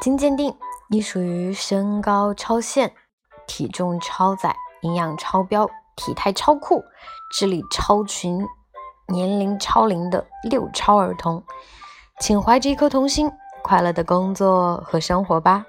经鉴定你属于身高超限体重超载营养超标体态超酷智力超群年龄超龄的六超儿童。请怀着一颗童心快乐的工作和生活吧。